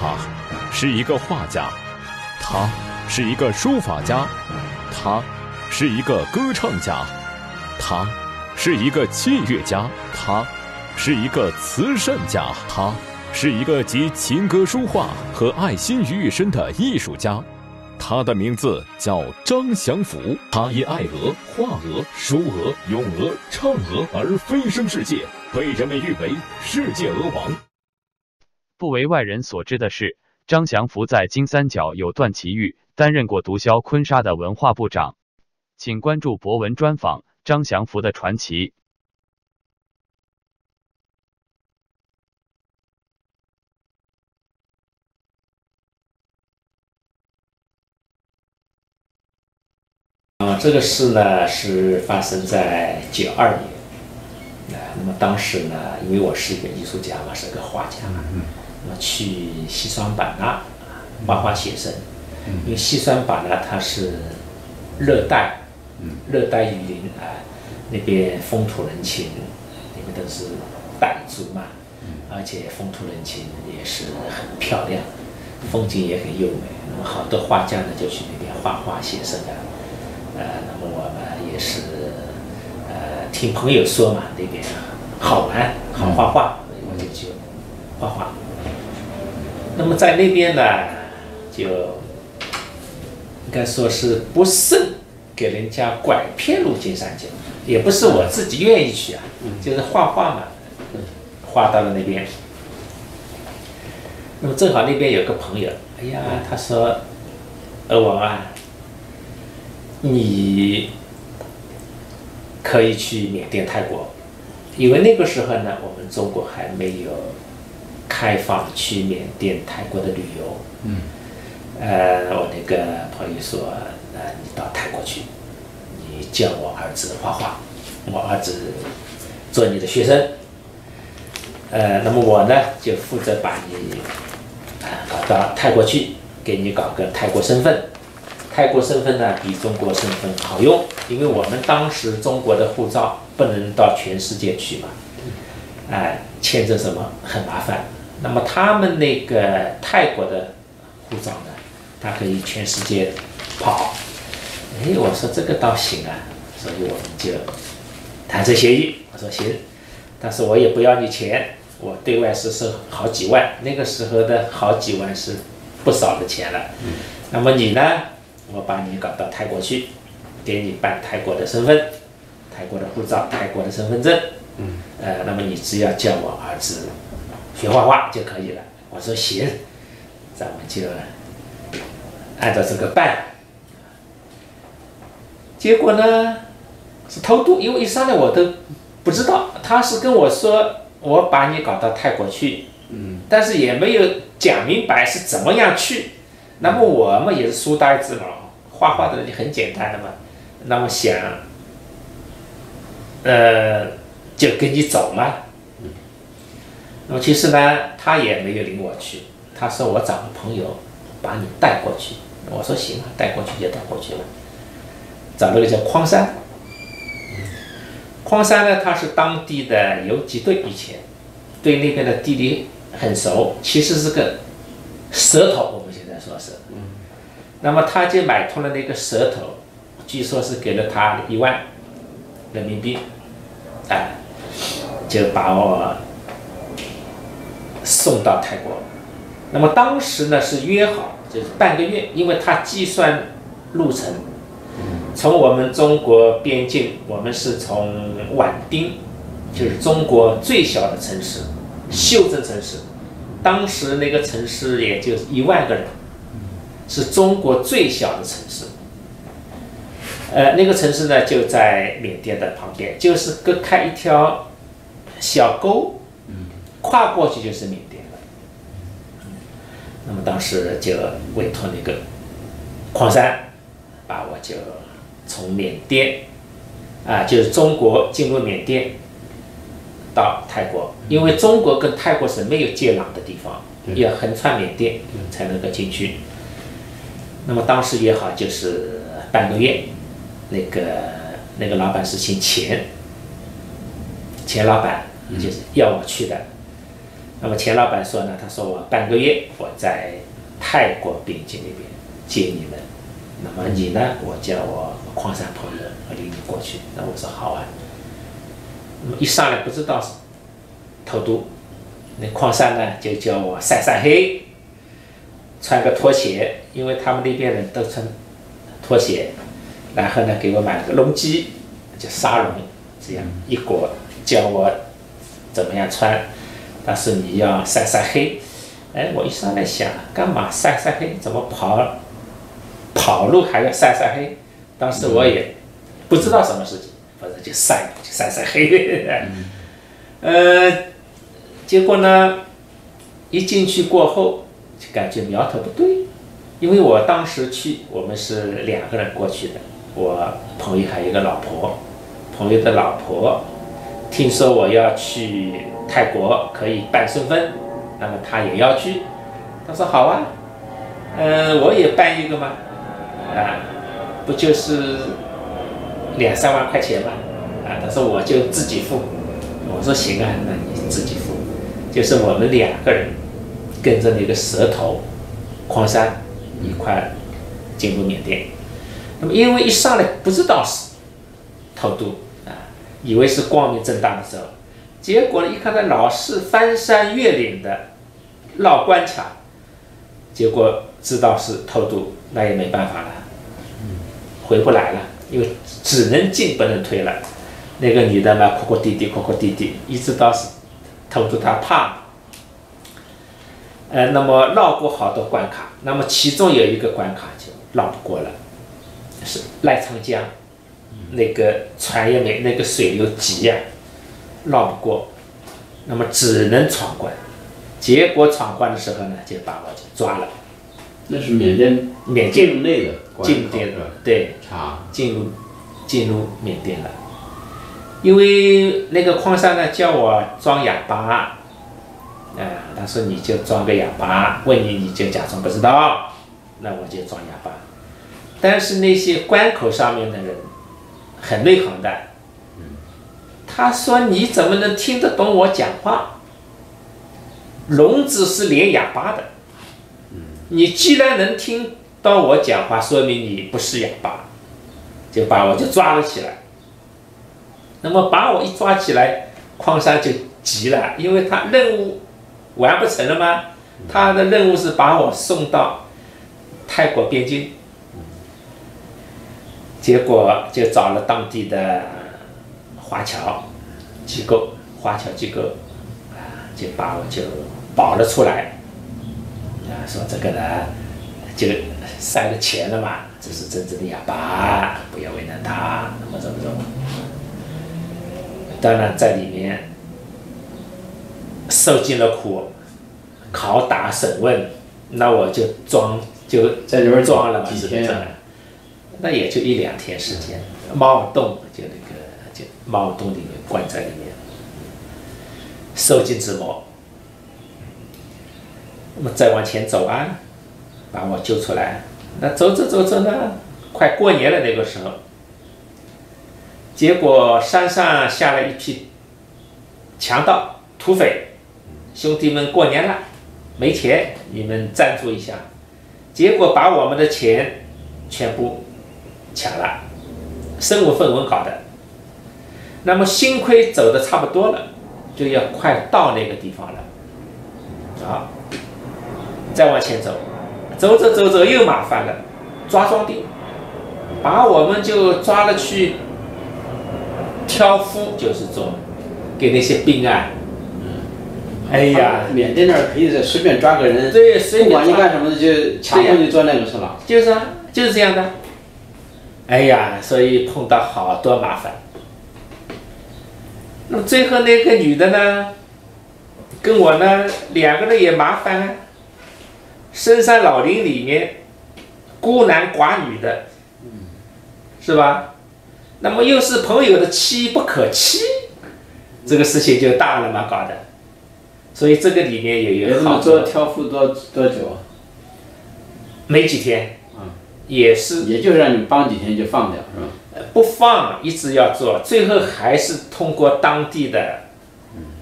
他是一个画家，他是一个书法家，他是一个歌唱家，他是一个器乐家，他是一个慈善家，他是一个集琴歌书画和爱心于一身的艺术家。他的名字叫张祥福，他因爱鹅、画鹅、书鹅、咏鹅、唱鹅而飞升世界，被人们誉为世界鹅王。不为外人所知的是，张祥福在金三角有段奇遇，担任过毒枭坤沙的文化部长。请关注博文专访张祥福的传奇。啊，这个事呢是发生在九二年。啊，那么当时呢，因为我是一个艺术家嘛，是个画家嘛，去西双版纳画画写生。因为西双版纳它是热带，热带雨林啊，那边风土人情，那边都是傣族嘛，而且风土人情也是很漂亮，风景也很优美。那么好多画家呢就去那边画画写生啊。呃，那么我们也是，呃，听朋友说嘛，那边好玩，好画画，我就去画画。那么在那边呢，就应该说是不慎给人家拐骗入金三角，也不是我自己愿意去啊，就是画画嘛，画到了那边。那么正好那边有个朋友，哎呀，他说，呃王啊。你可以去缅甸、泰国，因为那个时候呢，我们中国还没有开放去缅甸、泰国的旅游。嗯。呃，我那个朋友说，呃，你到泰国去，你教我儿子画画，我儿子做你的学生。呃，那么我呢，就负责把你啊搞到泰国去，给你搞个泰国身份。泰国身份呢比中国身份好用，因为我们当时中国的护照不能到全世界去嘛，哎，签证什么很麻烦。那么他们那个泰国的护照呢，它可以全世界跑。哎，我说这个倒行啊，所以我们就谈这协议。我说行，但是我也不要你钱，我对外是收好几万，那个时候的好几万是不少的钱了。那么你呢？我把你搞到泰国去，给你办泰国的身份、泰国的护照、泰国的身份证。嗯。呃，那么你只要叫我儿子学画画就可以了。我说行，咱们就按照这个办。结果呢是偷渡，因为一上来我都不知道，他是跟我说我把你搞到泰国去，嗯，但是也没有讲明白是怎么样去。那么我们也是书呆子嘛。画画的人就很简单的嘛，那么想，呃，就跟你走嘛。那么其实呢，他也没有领我去，他说我找个朋友把你带过去。我说行啊，带过去就带过去了。找了个叫匡山，匡山呢，他是当地的游击队，以前对那边的地理很熟，其实是个舌头，我们现在说是。那么他就买通了那个舌头，据说是给了他一万人民币，哎，就把我送到泰国。那么当时呢是约好就是半个月，因为他计算路程，从我们中国边境，我们是从畹町，就是中国最小的城市，袖珍城市，当时那个城市也就一万个人。是中国最小的城市，呃，那个城市呢就在缅甸的旁边，就是隔开一条小沟，跨过去就是缅甸了。那么当时就委托那个矿山，把我就从缅甸，啊，就是中国进入缅甸，到泰国，因为中国跟泰国是没有接壤的地方，要横穿缅甸才能够进去。那么当时约好就是半个月，那个那个老板是姓钱，钱老板就是要我去的。那么钱老板说呢，他说我半个月我在泰国边境那边接你们，那么你呢，我叫我矿山朋友我领你过去。那我说好啊。那么一上来不知道是偷渡，那矿山呢就叫我晒晒黑，穿个拖鞋，因为他们那边人都穿拖鞋，然后呢给我买了个龙基，叫沙龙，这样一裹，教我怎么样穿。但是你要晒晒黑，哎，我一上来想，干嘛晒晒黑？怎么跑跑路还要晒晒黑？当时我也不知道什么事情，反正就晒就晒晒黑。呃，结果呢，一进去过后就感觉苗头不对，因为我当时去，我们是两个人过去的，我朋友还有一个老婆，朋友的老婆听说我要去。泰国可以办身份，那么他也要去。他说好啊，嗯，我也办一个嘛，啊，不就是两三万块钱嘛，啊，他说我就自己付。我说行啊，那你自己付。就是我们两个人跟着那个蛇头矿山一块进入缅甸。那么因为一上来不知道是偷渡，以为是光明正大的时候。结果？一看他老是翻山越岭的绕关卡，结果知道是偷渡，那也没办法了，回不来了，因为只能进不能退了。那个女的嘛，哭哭啼啼，哭哭啼啼，一直到是偷渡，她怕。呃，那么绕过好多关卡，那么其中有一个关卡就绕不过了，是赖昌江，那个船也没，那个水流急呀。绕不过，那么只能闯关，结果闯关的时候呢，就把我就抓了。那是缅甸缅甸内的进甸的对啊，进入进入缅甸了。因为那个矿山呢叫我装哑巴，啊，他说你就装个哑巴，问你你就假装不知道，那我就装哑巴。但是那些关口上面的人很内行的。他说：“你怎么能听得懂我讲话？聋子是连哑巴的。你既然能听到我讲话，说明你不是哑巴，就把我就抓了起来。那么把我一抓起来，矿山就急了，因为他任务完不成了吗？他的任务是把我送到泰国边境，结果就找了当地的。”华侨机构，华侨机构啊，就把我就保了出来，啊，说这个呢就塞了钱了嘛，这是真正的哑巴，不要为难他，那么怎么怎么。当然在里面受尽了苦，拷打审问，那我就装就在里面装了嘛，几天啊？那也就一两天时间，猫洞就那个就。猫洞里面关在里面，受尽折磨。那么再往前走啊，把我救出来。那走着走着呢，快过年了那个时候，结果山上下了一批强盗、土匪，兄弟们过年了，没钱，你们赞助一下。结果把我们的钱全部抢了，身无分文搞的。那么幸亏走的差不多了，就要快到那个地方了，啊，再往前走，走着走着又麻烦了，抓壮丁，把我们就抓了去挑夫，就是做给那些兵啊，哎呀，缅甸那儿可以随便抓个人，对，随便不管你干什么就强迫你做那个是吧？就是啊，就是这样的，哎呀，所以碰到好多麻烦。那么最后那个女的呢，跟我呢两个人也麻烦啊。深山老林里面，孤男寡女的，是吧？那么又是朋友的妻不可欺，这个事情就大了嘛，搞的。所以这个里面也有好多挑夫多多久？没几天，也是，也就让你帮几天就放掉，是吧？不放，一直要做，最后还是通过当地的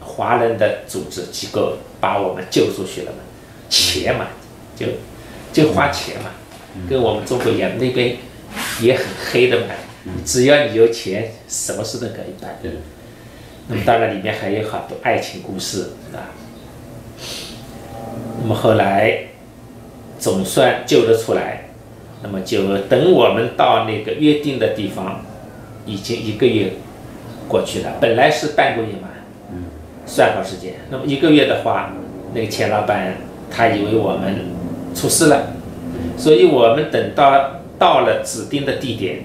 华人的组织机构把我们救出去了嘛，钱嘛，就就花钱嘛，跟我们中国一样，那边也很黑的嘛，只要你有钱，什么事都可以办。对，那么当然里面还有好多爱情故事啊。那么后来总算救了出来，那么就等我们到那个约定的地方，已经一个月过去了，本来是半个月嘛，算好时间。那么一个月的话，那个钱老板他以为我们出事了，所以我们等到到了指定的地点，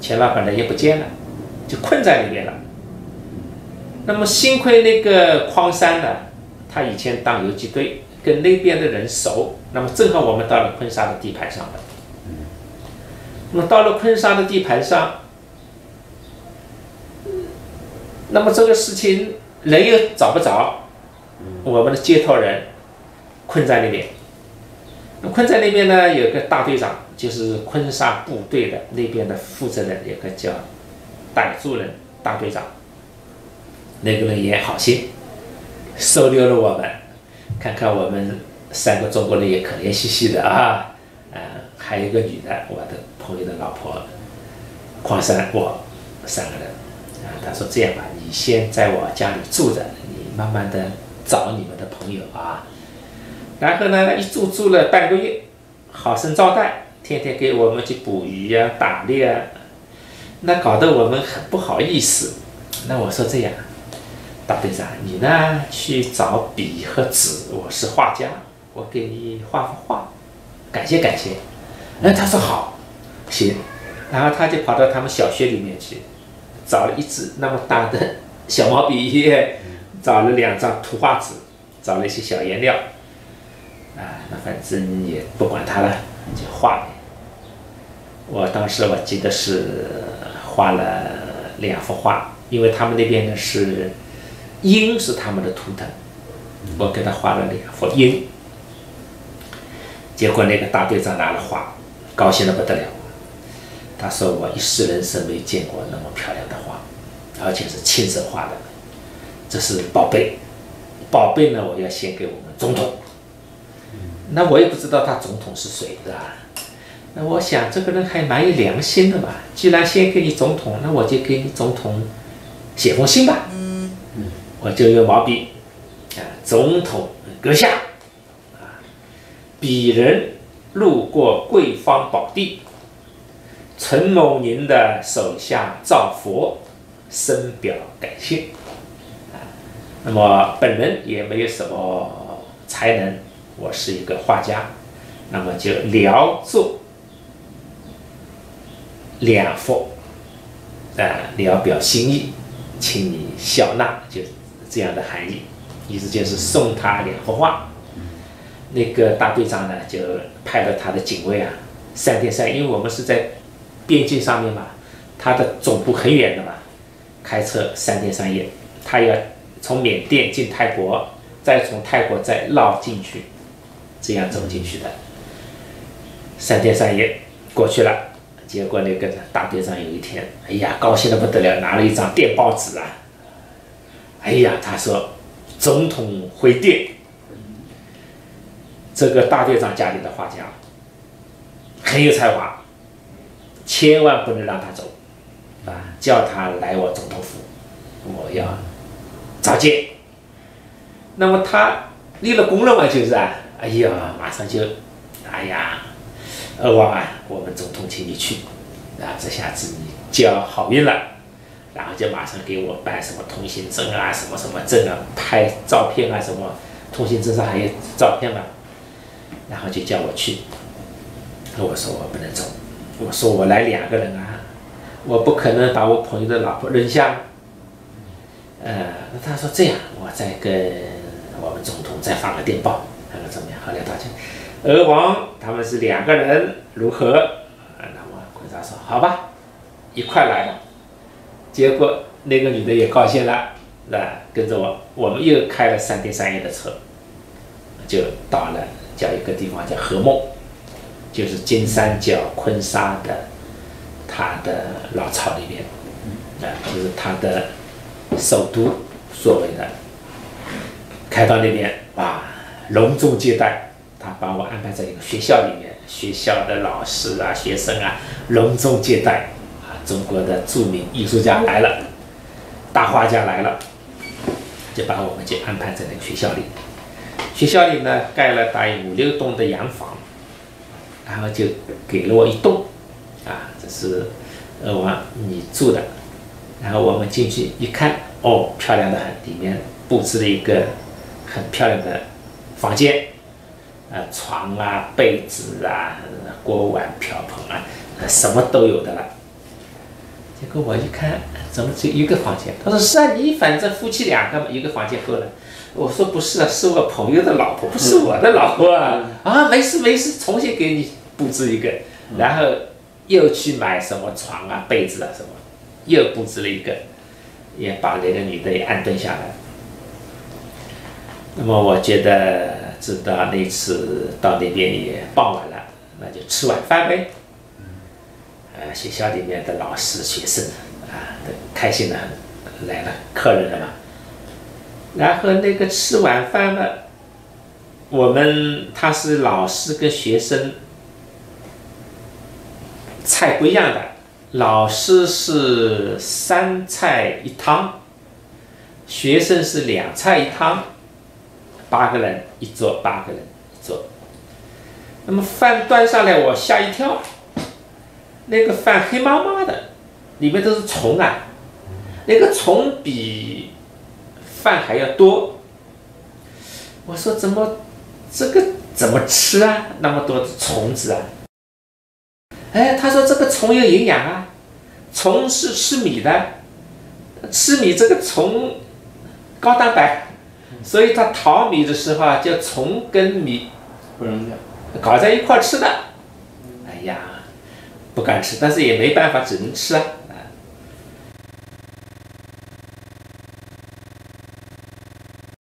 钱老板人也不见了，就困在里面了。那么幸亏那个匡山呢，他以前当游击队，跟那边的人熟，那么正好我们到了昆沙的地盘上了。那么到了昆沙的地盘上，那么这个事情人又找不着，我们的接头人困在那边。那困在那边呢，有个大队长，就是昆沙部队的那边的负责人，有个叫傣族人大队长。那个人也好心，收留了我们，看看我们三个中国人也可怜兮兮的啊，呃，还有一个女的，我的朋友的老婆，矿山，我三个人，啊，他说这样吧，你先在我家里住着，你慢慢的找你们的朋友啊，然后呢，一住住了半个月，好生招待，天天给我们去捕鱼呀、打猎啊，那搞得我们很不好意思，那我说这样。大队长，你呢去找笔和纸，我是画家，我给你画幅画，感谢感谢。哎，他说好，行。然后他就跑到他们小学里面去，找了一支那么大的小毛笔，找了两张图画纸，找了一些小颜料。啊，那反正也不管他了，就画呗。我当时我记得是画了两幅画，因为他们那边呢是。鹰是他们的图腾，我给他画了两幅鹰，结果那个大队长拿了画，高兴的不得了。他说：“我一世人生没见过那么漂亮的画，而且是亲手画的，这是宝贝。宝贝呢，我要献给我们总统。那我也不知道他总统是谁的，那我想这个人还蛮有良心的嘛。既然献给你总统，那我就给你总统写封信吧。”我就用毛笔，啊，总统阁下，鄙人路过贵方宝地，承蒙您的手下造佛，深表感谢。那么本人也没有什么才能，我是一个画家，那么就聊作两幅，啊，聊表心意，请你笑纳，就。这样的含义，意思就是送他两幅画。那个大队长呢，就派了他的警卫啊，三天三夜，因为我们是在边境上面嘛，他的总部很远的嘛，开车三天三夜，他要从缅甸进泰国，再从泰国再绕进去，这样走进去的。三天三夜过去了，结果那个大队长有一天，哎呀，高兴的不得了，拿了一张电报纸啊。哎呀，他说，总统回电，这个大队长家里的画家很有才华，千万不能让他走，啊，叫他来我总统府，我要召见。那么他立了功了嘛，就是啊，哎呀，马上就，哎呀，二王啊，我们总统请你去，啊，这下子你交好运了。然后就马上给我办什么通行证啊，什么什么证啊，拍照片啊，什么通行证上还有照片嘛。然后就叫我去，我说我不能走，我说我来两个人啊，我不可能把我朋友的老婆扔下。呃，那他说这样，我再跟我们总统再发个电报，看看怎么样。后来大家，俄王他们是两个人如何？那我坤沙说好吧，一块来吧。结果那个女的也高兴了，那？跟着我，我们又开了三天三夜的车，就到了叫一个地方叫和梦，就是金三角昆沙的他的老巢里面，啊，就是他的首都所谓的开到那边，哇，隆重接待，他把我安排在一个学校里面，学校的老师啊、学生啊，隆重接待，啊，中国的著名艺术家来了，大画家来了，就把我们就安排在那个学校里。学校里呢，盖了大约五六栋的洋房，然后就给了我一栋，啊，这是二王你住的。然后我们进去一看，哦，漂亮的很，里面布置了一个很漂亮的房间，啊，床啊、被子啊、锅碗瓢盆啊，什么都有的了。结果我一看，怎么只有一个房间？他说是啊，你反正夫妻两个嘛，一个房间够了。我说不是啊，是我朋友的老婆，不是我的老婆啊！啊，没事没事，重新给你布置一个，然后又去买什么床啊、被子啊什么，又布置了一个，也把那个女的也安顿下来。那么我觉得，直到那次到那边也傍晚了，那就吃晚饭呗。呃，学校里面的老师、学生啊，都开心的很，来了客人了嘛。然后那个吃晚饭了，我们他是老师跟学生菜不一样的，老师是三菜一汤，学生是两菜一汤，八个人一桌，八个人一桌。那么饭端上来，我吓一跳，那个饭黑麻麻的，里面都是虫啊，那个虫比。饭还要多，我说怎么这个怎么吃啊？那么多虫子啊！哎，他说这个虫有营养啊，虫是吃米的，吃米这个虫高蛋白，所以他淘米的时候啊，就虫跟米不扔掉，搞在一块吃的。哎呀，不敢吃，但是也没办法，只能吃啊。